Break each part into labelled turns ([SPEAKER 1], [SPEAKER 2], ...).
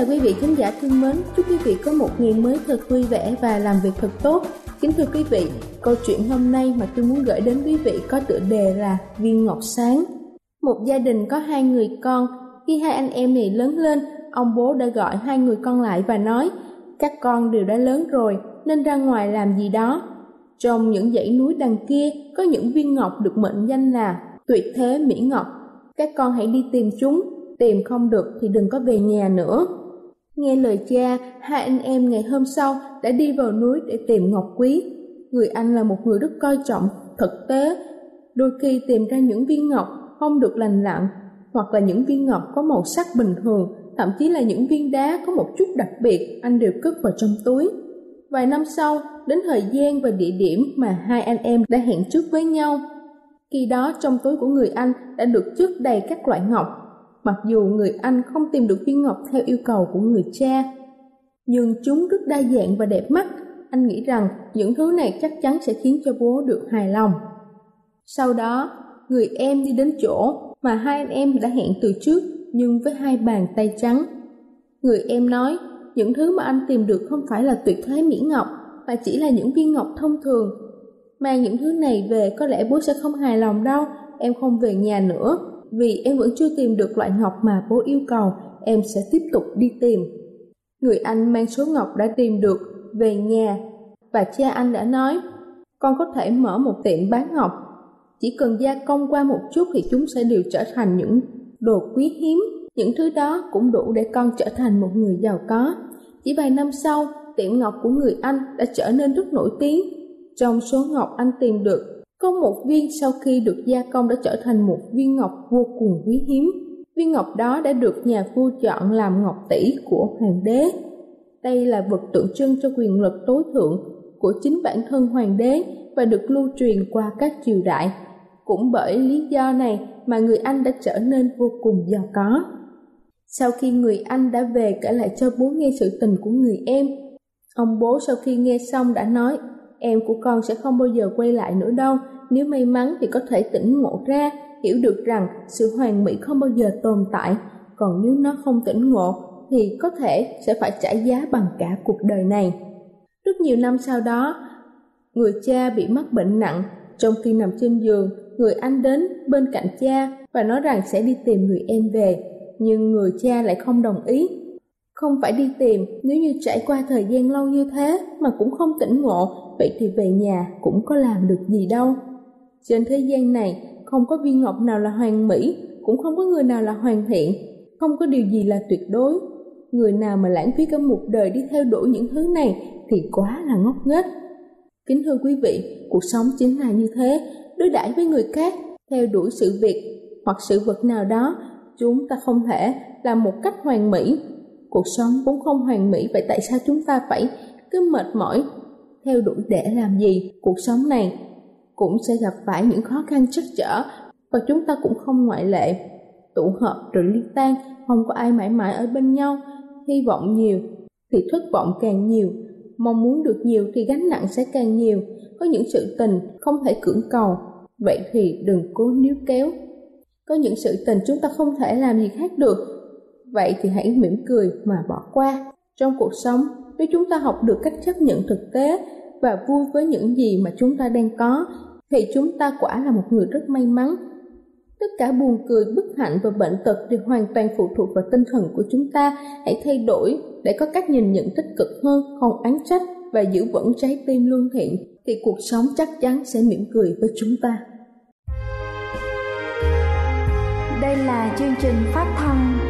[SPEAKER 1] Xin chào quý vị khán giả thân mến, chúc quý vị có một ngày mới thật vui vẻ và làm việc thật tốt. Kính thưa quý vị, câu chuyện hôm nay mà tôi muốn gửi đến quý vị có tựa đề là Viên Ngọc Sáng. Một gia đình có hai người con, khi hai anh em này lớn lên, ông bố đã gọi hai người con lại và nói, các con đều đã lớn rồi nên ra ngoài làm gì đó. Trong những dãy núi đằng kia có những viên ngọc được mệnh danh là tuyệt thế mỹ ngọc. Các con hãy đi tìm chúng tìm không được thì đừng có về nhà nữa. Nghe lời cha, hai anh em ngày hôm sau đã đi vào núi để tìm ngọc quý. Người anh là một người rất coi trọng thực tế, đôi khi tìm ra những viên ngọc không được lành lặn, hoặc là những viên ngọc có màu sắc bình thường, thậm chí là những viên đá có một chút đặc biệt, anh đều cất vào trong túi. Vài năm sau, đến thời gian và địa điểm mà hai anh em đã hẹn trước với nhau. Khi đó trong túi của người anh đã được chất đầy các loại ngọc mặc dù người anh không tìm được viên ngọc theo yêu cầu của người cha. Nhưng chúng rất đa dạng và đẹp mắt, anh nghĩ rằng những thứ này chắc chắn sẽ khiến cho bố được hài lòng. Sau đó, người em đi đến chỗ mà hai anh em đã hẹn từ trước nhưng với hai bàn tay trắng. Người em nói, những thứ mà anh tìm được không phải là tuyệt thế mỹ ngọc, mà chỉ là những viên ngọc thông thường. Mang những thứ này về có lẽ bố sẽ không hài lòng đâu, em không về nhà nữa, vì em vẫn chưa tìm được loại ngọc mà bố yêu cầu, em sẽ tiếp tục đi tìm. Người anh mang số ngọc đã tìm được về nhà. Và cha anh đã nói con có thể mở một tiệm bán ngọc. Chỉ cần gia công qua một chút thì chúng sẽ đều trở thành những đồ quý hiếm. Những thứ đó cũng đủ để con trở thành một người giàu có. Chỉ vài năm sau tiệm ngọc của người anh đã trở nên rất nổi tiếng. Trong số ngọc anh tìm được có một viên sau khi được gia công đã trở thành một viên ngọc vô cùng quý hiếm. Viên ngọc đó đã được nhà vua chọn làm ngọc tỷ của hoàng đế. Đây là vật tượng trưng cho quyền lực tối thượng của chính bản thân hoàng đế và được lưu truyền qua các triều đại. Cũng bởi lý do này mà người Anh đã trở nên vô cùng giàu có. Sau khi người Anh đã về kể lại cho bố nghe sự tình của người em, ông bố sau khi nghe xong đã nói em của con sẽ không bao giờ quay lại nữa đâu. Nếu may mắn thì có thể tỉnh ngộ ra, hiểu được rằng sự hoàn mỹ không bao giờ tồn tại. Còn nếu nó không tỉnh ngộ, thì có thể sẽ phải trả giá bằng cả cuộc đời này. Rất nhiều năm sau đó, người cha bị mắc bệnh nặng. Trong khi nằm trên giường, người anh đến bên cạnh cha và nói rằng sẽ đi tìm người em về. Nhưng người cha lại không đồng ý không phải đi tìm, nếu như trải qua thời gian lâu như thế mà cũng không tỉnh ngộ, vậy thì về nhà cũng có làm được gì đâu. Trên thế gian này, không có viên ngọc nào là hoàn mỹ, cũng không có người nào là hoàn thiện. Không có điều gì là tuyệt đối. Người nào mà lãng phí cả một đời đi theo đuổi những thứ này thì quá là ngốc nghếch. Kính thưa quý vị, cuộc sống chính là như thế, đối đãi với người khác, theo đuổi sự việc hoặc sự vật nào đó, chúng ta không thể làm một cách hoàn mỹ cuộc sống vốn không hoàn mỹ, vậy tại sao chúng ta phải cứ mệt mỏi
[SPEAKER 2] theo đuổi để làm gì? Cuộc sống này cũng sẽ gặp phải những khó khăn trắc trở và chúng ta cũng không ngoại lệ, tụ hợp rồi ly tan, không có ai mãi mãi ở bên nhau, hy vọng nhiều thì thất vọng càng nhiều, mong muốn được nhiều thì gánh nặng sẽ càng nhiều. Có những sự tình không thể cưỡng cầu, vậy thì đừng cố níu kéo. Có những sự tình chúng ta không thể làm gì khác được vậy thì hãy mỉm cười mà bỏ qua. Trong cuộc sống, nếu chúng ta học được cách chấp nhận thực tế và vui với những gì mà chúng ta đang có, thì chúng ta quả là một người rất may mắn. Tất cả buồn cười, bất hạnh và bệnh tật đều hoàn toàn phụ thuộc vào tinh thần của chúng ta. Hãy thay đổi để có cách nhìn nhận tích cực hơn, không án trách và giữ vững trái tim lương thiện, thì cuộc sống chắc chắn sẽ mỉm cười với chúng ta.
[SPEAKER 3] Đây là chương trình phát thanh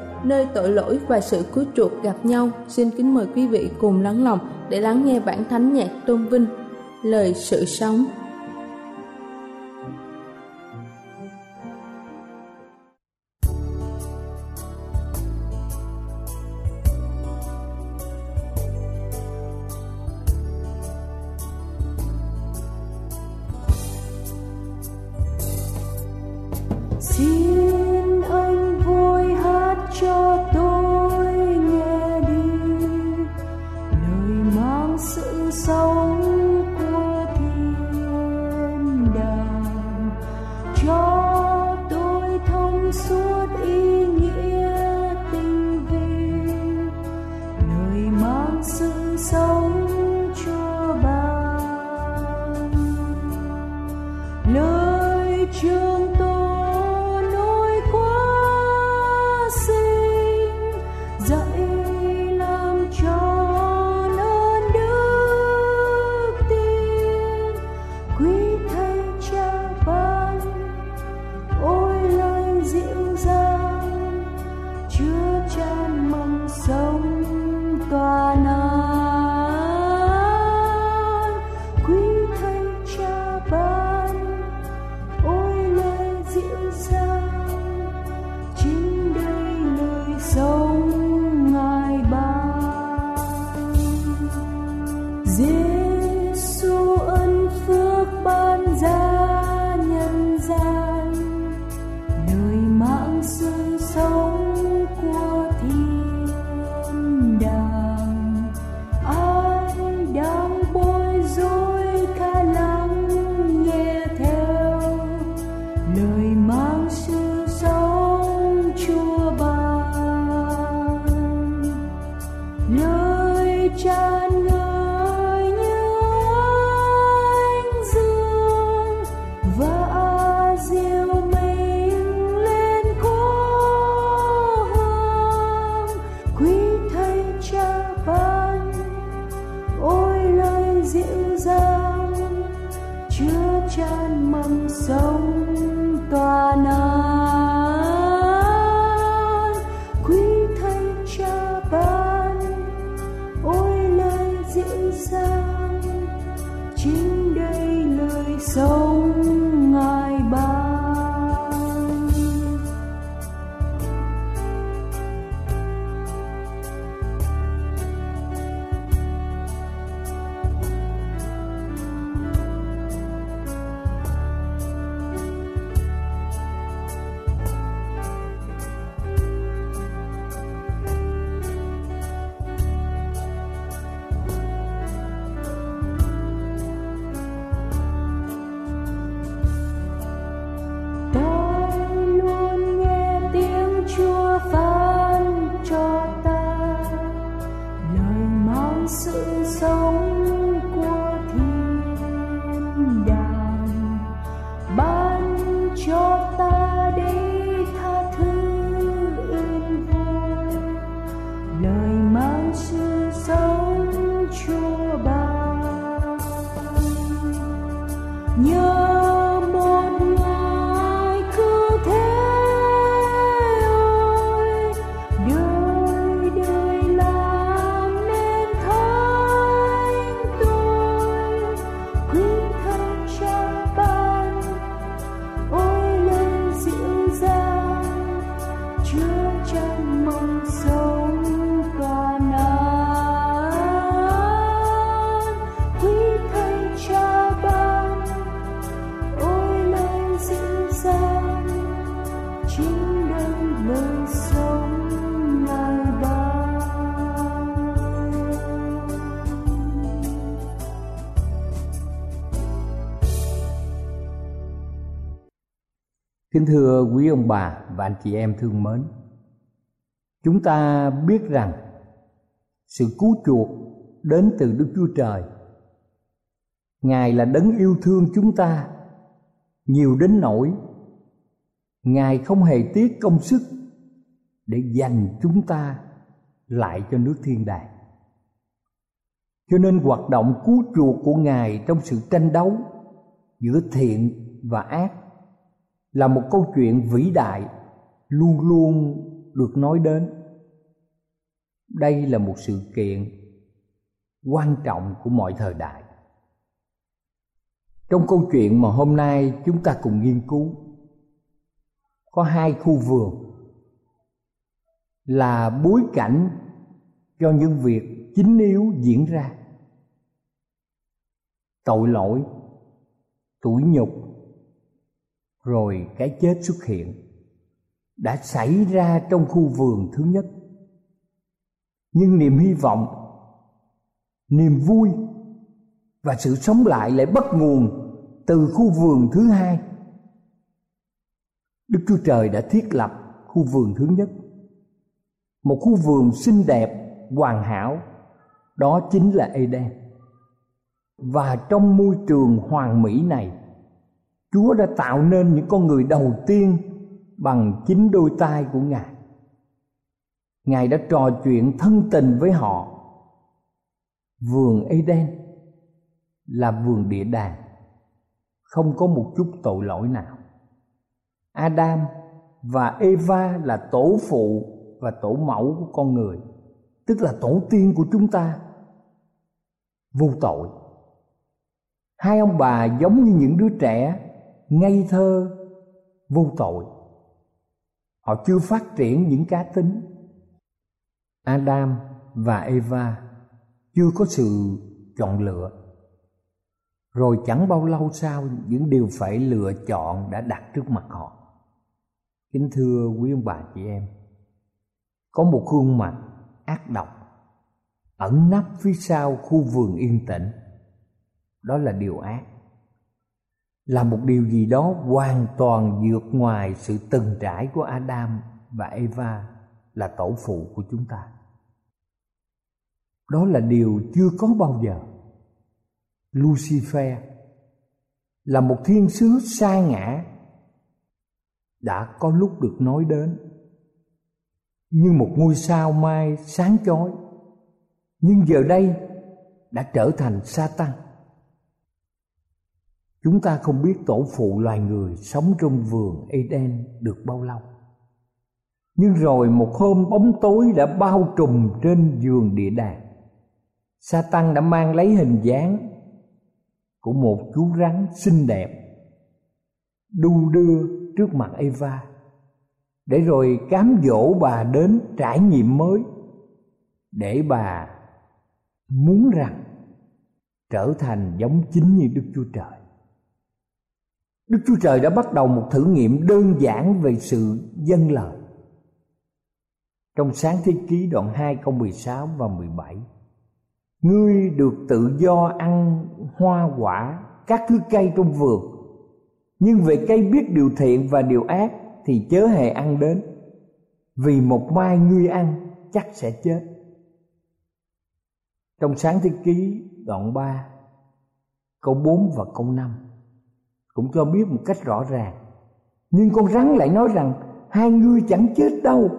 [SPEAKER 2] Nơi tội lỗi và sự cứu chuộc gặp nhau, xin kính mời quý vị cùng lắng lòng để lắng nghe bản thánh nhạc tôn vinh Lời sự sống.
[SPEAKER 4] Thưa quý ông bà và anh chị em thương mến, chúng ta biết rằng sự cứu chuộc đến từ Đức Chúa Trời. Ngài là đấng yêu thương chúng ta nhiều đến nỗi Ngài không hề tiếc công sức để dành chúng ta lại cho nước thiên đàng. Cho nên hoạt động cứu chuộc của Ngài trong sự tranh đấu giữa thiện và ác là một câu chuyện vĩ đại, luôn luôn được nói đến. Đây là một sự kiện quan trọng của mọi thời đại. Trong câu chuyện mà hôm nay chúng ta cùng nghiên cứu, có hai khu vườn là bối cảnh cho những việc chính yếu diễn ra. Tội lỗi, tủi nhục rồi cái chết xuất hiện đã xảy ra trong khu vườn thứ nhất. Nhưng niềm hy vọng, niềm vui và sự sống lại lại bắt nguồn từ khu vườn thứ hai. Đức chúa trời đã thiết lập khu vườn thứ nhất, một khu vườn xinh đẹp, hoàn hảo. Đó chính là eden và trong môi trường hoàn mỹ này chúa đã tạo nên những con người đầu tiên bằng chính đôi tay của ngài. Ngài đã trò chuyện thân tình với họ. Vườn eden là vườn địa đàng. Không có một chút tội lỗi nào. Adam và eva là tổ phụ và tổ mẫu của con người, tức là tổ tiên của chúng ta. Vô tội. Hai ông bà giống như những đứa trẻ ngây thơ, vô tội. Họ chưa phát triển những cá tính. Adam và eva chưa có sự chọn lựa. Rồi chẳng bao lâu sau, những điều phải lựa chọn đã đặt trước mặt họ. Kính thưa quý ông bà chị em, có một khuôn mặt ác độc ẩn nấp phía sau khu vườn yên tĩnh. Đó là điều ác là một điều gì đó hoàn toàn vượt ngoài sự từng trải của Adam và Eva là tổ phụ của chúng ta. Đó là điều chưa có bao giờ. Lucifer là một thiên sứ sa ngã đã có lúc được nói đến như một ngôi sao mai sáng chói, nhưng giờ đây đã trở thành sa tăng chúng ta không biết tổ phụ loài người sống trong vườn eden được bao lâu. Nhưng rồi một hôm bóng tối đã bao trùm trên giường địa đàng. Satan đã mang lấy hình dáng của một chú rắn xinh đẹp, đu đưa trước mặt eva, để rồi cám dỗ bà đến trải nghiệm mới, để bà muốn rằng trở thành giống chính như đức chúa trời đức chúa trời đã bắt đầu một thử nghiệm đơn giản về sự dân lời. Trong sáng thế ký đoạn 2 câu 16 và 17 Ngươi được tự do ăn hoa quả, các thứ cây trong vườn. Nhưng về cây biết điều thiện và điều ác thì chớ hề ăn đến. Vì một mai ngươi ăn, chắc sẽ chết. Trong sáng thế ký đoạn 3 câu 4 và câu 5 cũng cho biết một cách rõ ràng. Nhưng con rắn lại nói rằng, hai ngươi chẳng chết đâu.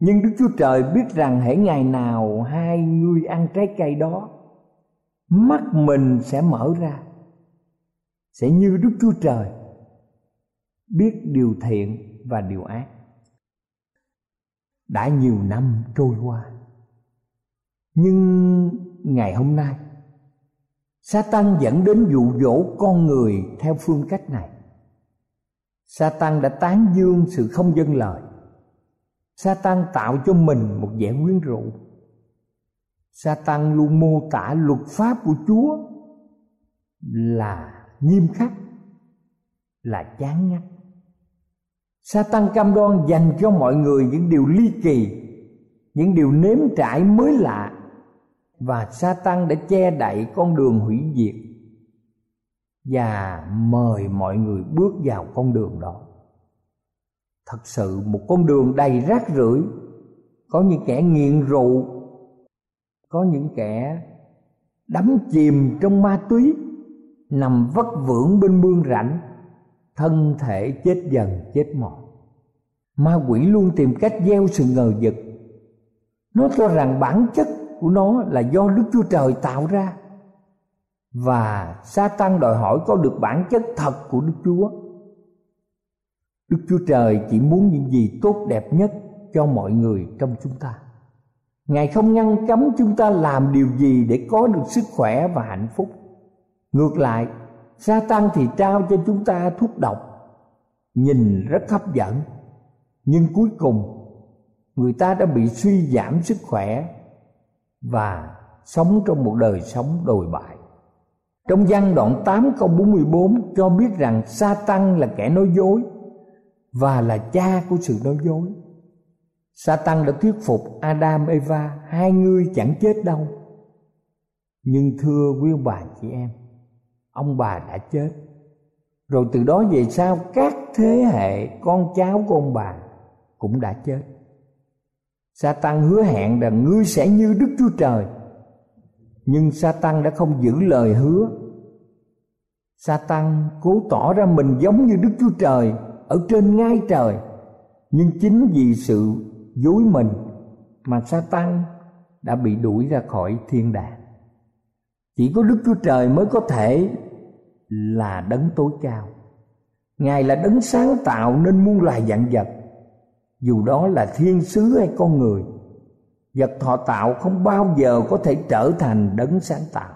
[SPEAKER 4] Nhưng đức chúa trời biết rằng hễ ngày nào hai ngươi ăn trái cây đó, mắt mình sẽ mở ra. Sẽ như đức chúa trời biết điều thiện và điều ác. Đã nhiều năm trôi qua, nhưng ngày hôm nay Satan dẫn đến dụ dỗ con người theo phương cách này Satan đã tán dương sự không dân lời Satan tạo cho mình một vẻ quyến rũ. Satan luôn mô tả luật pháp của Chúa là nghiêm khắc, là chán ngắt. Satan cam đoan dành cho mọi người những điều ly kỳ, những điều nếm trải mới lạ và sa tăng đã che đậy con đường hủy diệt và mời mọi người bước vào con đường đó. thật sự một con đường đầy rác rưởi, có những kẻ nghiện rượu, có những kẻ đắm chìm trong ma túy, nằm vất vưởng bên mương rảnh thân thể chết dần, chết mòn ma quỷ luôn tìm cách gieo sự ngờ vực nó cho rằng bản chất của nó là do đức chúa trời tạo ra. Và sa tăng đòi hỏi có được bản chất thật của đức chúa. Đức chúa trời chỉ muốn những gì tốt đẹp nhất cho mọi người trong chúng ta. Ngài không ngăn cấm chúng ta làm điều gì để có được sức khỏe và hạnh phúc. Ngược lại sa tăng thì trao cho chúng ta thuốc độc, nhìn rất hấp dẫn. Nhưng cuối cùng, người ta đã bị suy giảm sức khỏe và sống trong một đời sống đồi bại. Trong văn đoạn 8 câu 44 cho biết rằng sa tăng là kẻ nói dối và là cha của sự nói dối. sa tăng đã thuyết phục Adam Eva hai người chẳng chết đâu. Nhưng thưa quý ông bà chị em, ông bà đã chết. Rồi từ đó về sau các thế hệ con cháu của ông bà cũng đã chết Satan hứa hẹn rằng ngươi sẽ như Đức Chúa Trời. Nhưng Satan đã không giữ lời hứa. Satan cố tỏ ra mình giống như Đức Chúa Trời Ở trên ngai trời. Nhưng chính vì sự dối mình Mà Satan đã bị đuổi ra khỏi thiên đàng. Chỉ có Đức Chúa Trời mới có thể là đấng tối cao. Ngài là đấng sáng tạo nên muôn loài dạng vật dù đó là thiên sứ hay con người, vật thọ tạo không bao giờ có thể trở thành đấng sáng tạo.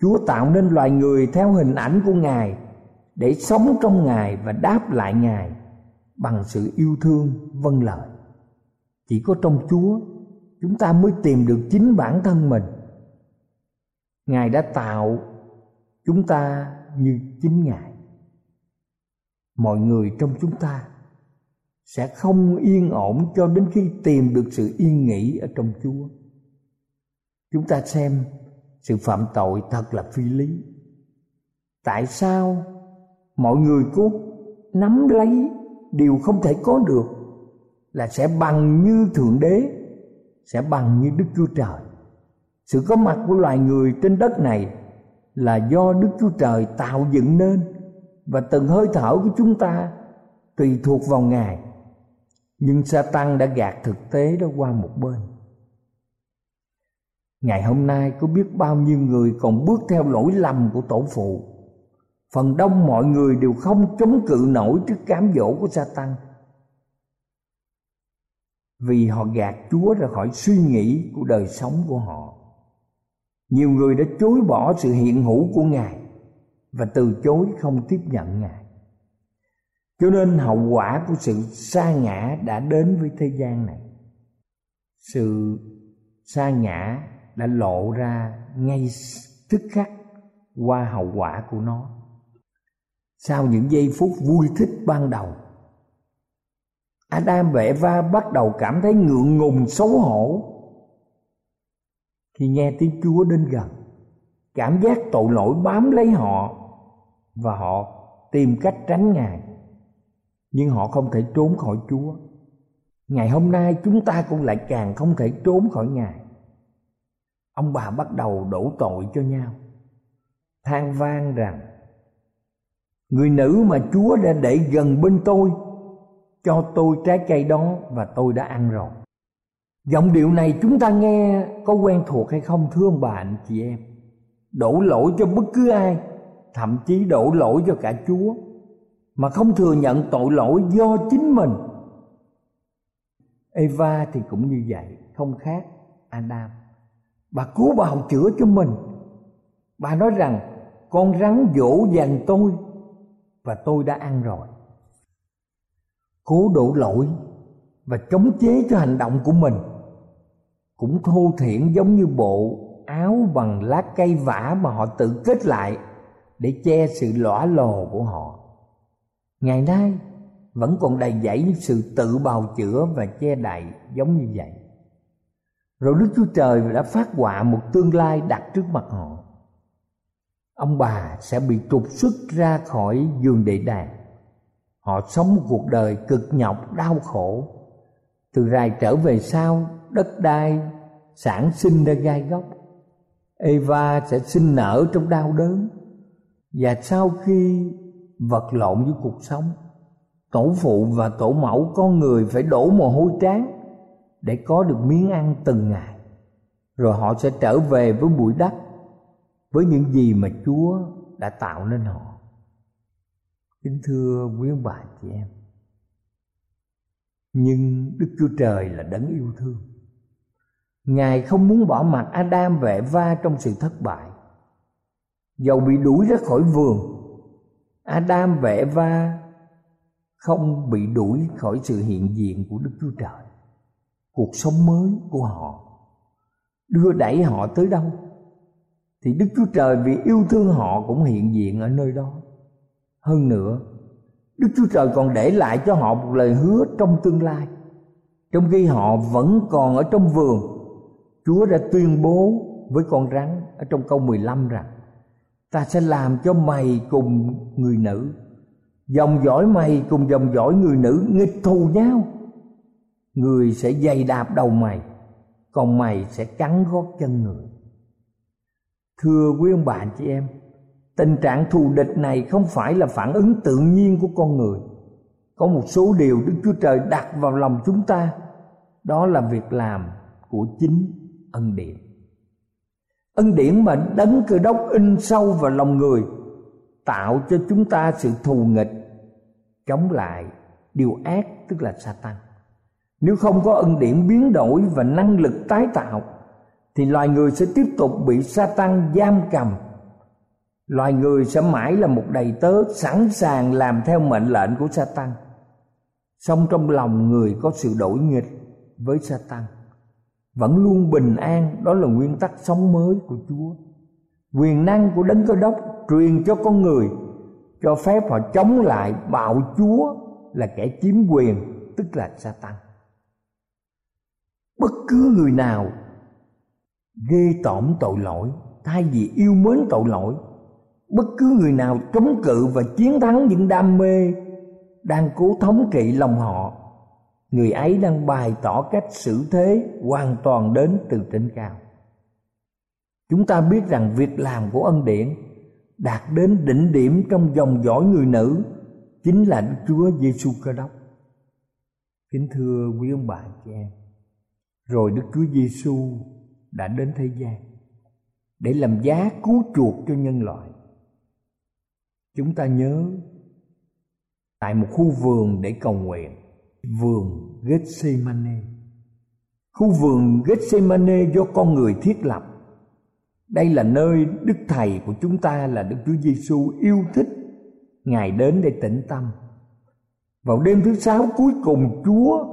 [SPEAKER 4] Chúa tạo nên loài người theo hình ảnh của ngài để sống trong ngài và đáp lại ngài bằng sự yêu thương vâng lời. Chỉ có trong chúa, chúng ta mới tìm được chính bản thân mình. Ngài đã tạo chúng ta như chính ngài. Mọi người trong chúng ta sẽ không yên ổn cho đến khi tìm được sự yên nghỉ ở trong Chúa. Chúng ta xem sự phạm tội thật là phi lý. Tại sao mọi người cố nắm lấy điều không thể có được là sẽ bằng như thượng đế, sẽ bằng như Đức Chúa Trời. Sự có mặt của loài người trên đất này là do Đức Chúa Trời tạo dựng nên và từng hơi thở của chúng ta tùy thuộc vào Ngài nhưng Satan đã gạt thực tế đó qua một bên. Ngày hôm nay có biết bao nhiêu người còn bước theo lỗi lầm của tổ phụ. Phần đông mọi người đều không chống cự nổi trước cám dỗ của Satan. Vì họ gạt Chúa ra khỏi suy nghĩ của đời sống của họ. Nhiều người đã chối bỏ sự hiện hữu của Ngài và từ chối không tiếp nhận Ngài cho nên hậu quả của sự sa ngã đã đến với thế gian này. Sự sa ngã đã lộ ra ngay tức khắc qua hậu quả của nó. Sau những giây phút vui thích ban đầu, Adam và Eva bắt đầu cảm thấy ngượng ngùng, xấu hổ. Khi nghe tiếng Chúa đến gần, cảm giác tội lỗi bám lấy họ và họ tìm cách tránh ngài nhưng họ không thể trốn khỏi Chúa. Ngày hôm nay chúng ta cũng lại càng không thể trốn khỏi Ngài. Ông bà bắt đầu đổ tội cho nhau, than vang rằng người nữ mà Chúa đã để gần bên tôi cho tôi trái cây đó và tôi đã ăn rồi. Giọng điệu này chúng ta nghe có quen thuộc hay không thưa ông bà anh chị em? Đổ lỗi cho bất cứ ai, thậm chí đổ lỗi cho cả Chúa mà không thừa nhận tội lỗi do chính mình. Eva thì cũng như vậy, không khác Adam. Bà cố bào chữa cho mình. Bà nói rằng, con rắn dỗ dành tôi và tôi đã ăn rồi. Cố đổ lỗi và chống chế cho hành động của mình cũng thô thiển giống như bộ áo bằng lá cây vả mà họ tự kết lại để che sự lõa lồ của họ ngày nay, vẫn còn đầy dẫy sự tự bào chữa và che đậy giống như vậy. Rồi đức chúa trời đã phát họa một tương lai đặt trước mặt họ. Ông bà sẽ bị trục xuất ra khỏi giường đệ đàn. Họ sống một cuộc đời cực nhọc, đau khổ. Từ rài trở về sau, đất đai sản sinh ra gai góc. Eva sẽ sinh nở trong đau đớn. Và sau khi vật lộn với cuộc sống. Tổ phụ và tổ mẫu con người phải đổ mồ hôi tráng để có được miếng ăn từng ngày. Rồi họ sẽ trở về với bụi đất, với những gì mà chúa đã tạo nên họ. Kính thưa quý ông bà chị em, nhưng đức chúa trời là đấng yêu thương. Ngài không muốn bỏ mặt adam vẻ va trong sự thất bại. Dầu bị đuổi ra khỏi vườn adam và eva không bị đuổi khỏi sự hiện diện của đức chúa trời. Cuộc sống mới của họ. Đưa đẩy họ tới đâu? Thì đức chúa trời vì yêu thương họ cũng hiện diện ở nơi đó. Hơn nữa, đức chúa trời còn để lại cho họ một lời hứa trong tương lai. Trong khi họ vẫn còn ở trong vườn, chúa đã tuyên bố với con rắn ở trong câu 15 rằng ta sẽ làm cho mày cùng người nữ. Dòng dõi mày cùng dòng dõi người nữ nghịch thù nhau. Người sẽ dày đạp đầu mày, còn mày sẽ cắn gót chân người. Thưa quý ông bà chị em, tình trạng thù địch này không phải là phản ứng tự nhiên của con người. Có một số điều đức chúa trời đặt vào lòng chúng ta. Đó là việc làm của chính ân điển ân điển mà đấng cơ đốc in sâu vào lòng người, tạo cho chúng ta sự thù nghịch chống lại điều ác, tức là Satan. Nếu không có ân điển biến đổi và năng lực tái tạo, thì loài người sẽ tiếp tục bị Satan giam cầm. Loài người sẽ mãi là một đầy tớ sẵn sàng làm theo mệnh lệnh của Satan. Song trong lòng người có sự đổi nghịch với Satan. Vẫn luôn bình an, đó là nguyên tắc sống mới của Chúa. Quyền năng của Đấng Cơ Đốc truyền cho con người cho phép họ chống lại bạo chúa là kẻ chiếm quyền tức là Satan. Bất cứ người nào ghê tởm tội lỗi thay vì yêu mến tội lỗi, bất cứ người nào chống cự và chiến thắng những đam mê đang cố thống trị lòng họ, người ấy đang bày tỏ cách xử thế hoàn toàn đến từ trên cao. Chúng ta biết rằng việc làm của ân điển đạt đến đỉnh điểm trong dòng dõi người nữ chính là Đức Chúa Giêsu Cơ Đốc. Kính thưa quý ông bà chị em, rồi Đức Chúa Giêsu đã đến thế gian để làm giá cứu chuộc cho nhân loại. Chúng ta nhớ tại một khu vườn để cầu nguyện, vườn Gethsemane. Khu vườn Gethsemane do con người thiết lập đây là nơi Đức Thầy của chúng ta là Đức Chúa Giêsu yêu thích Ngài đến để tĩnh tâm. Vào đêm thứ sáu cuối cùng Chúa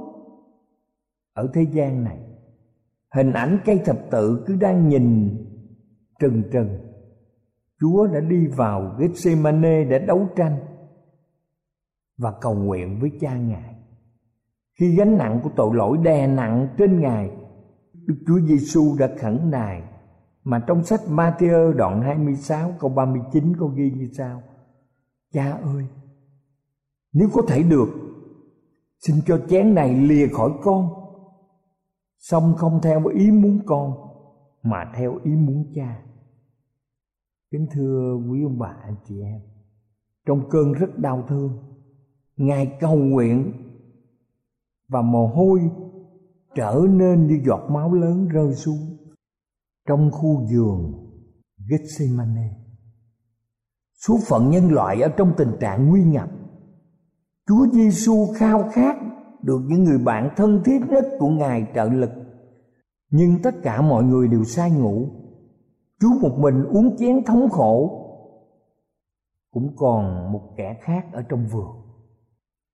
[SPEAKER 4] ở thế gian này, hình ảnh cây thập tự cứ đang nhìn trừng trừng. Chúa đã đi vào Gethsemane để đấu tranh và cầu nguyện với cha Ngài. Khi gánh nặng của tội lỗi đè nặng trên Ngài, Đức Chúa Giêsu đã khẩn nài mà trong sách Matthew đoạn 26 câu 39 có ghi như sau Cha ơi Nếu có thể được Xin cho chén này lìa khỏi con Xong không theo ý muốn con Mà theo ý muốn cha. Kính thưa quý ông bà anh chị em Trong cơn rất đau thương Ngài cầu nguyện và mồ hôi trở nên như giọt máu lớn rơi xuống trong khu vườn Gethsemane. Số phận nhân loại ở trong tình trạng nguy ngập. Chúa Giêsu khao khát được những người bạn thân thiết nhất của Ngài trợ lực. Nhưng tất cả mọi người đều sai ngủ. Chúa một mình uống chén thống khổ. Cũng còn một kẻ khác ở trong vườn.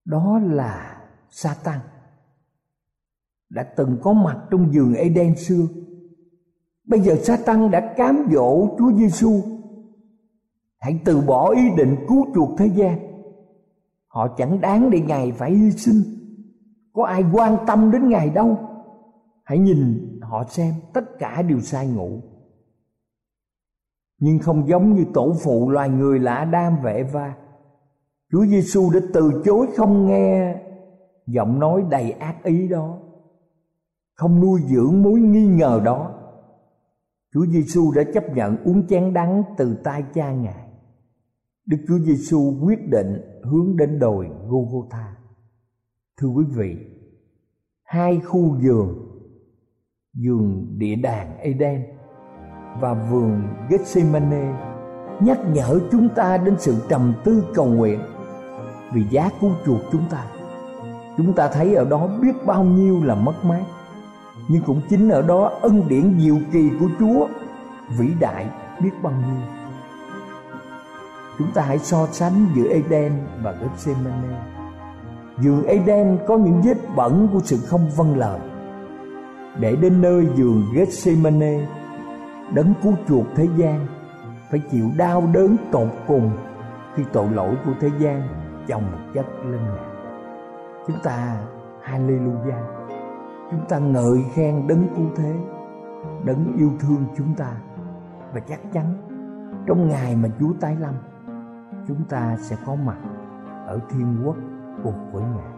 [SPEAKER 4] Đó là Satan đã từng có mặt trong vườn Eden xưa Bây giờ Satan đã cám dỗ Chúa Giêsu hãy từ bỏ ý định cứu chuộc thế gian. Họ chẳng đáng để Ngài phải hy sinh. Có ai quan tâm đến Ngài đâu. Hãy nhìn họ xem tất cả đều sai ngủ. Nhưng không giống như tổ phụ loài người là Adam và Eva. Chúa Giêsu đã từ chối không nghe giọng nói đầy ác ý đó, không nuôi dưỡng mối nghi ngờ đó. Chúa Giêsu đã chấp nhận uống chén đắng từ tay cha Ngài. Đức Chúa Giêsu quyết định hướng đến đồi Golgotha. Thưa quý vị, hai khu vườn, vườn địa đàng Eden và vườn Gethsemane nhắc nhở chúng ta đến sự trầm tư cầu nguyện vì giá cứu chuộc chúng ta chúng ta thấy ở đó biết bao nhiêu là mất mát nhưng cũng chính ở đó ân điển diệu kỳ của chúa, vĩ đại biết bao nhiêu. Chúng ta hãy so sánh giữa Eden và Gethsemane. Vườn Eden có những vết bẩn của sự không vâng lời. Để đến nơi vườn Gethsemane, đấng cứu chuộc thế gian phải chịu đau đớn tột cùng khi tội lỗi của thế gian chồng chất lên ngài chúng ta hallelujah chúng ta ngợi khen đấng cứu thế, đấng yêu thương chúng ta. Và chắc chắn, trong ngày mà chúa tái lâm, chúng ta sẽ có mặt ở thiên quốc cùng với ngài.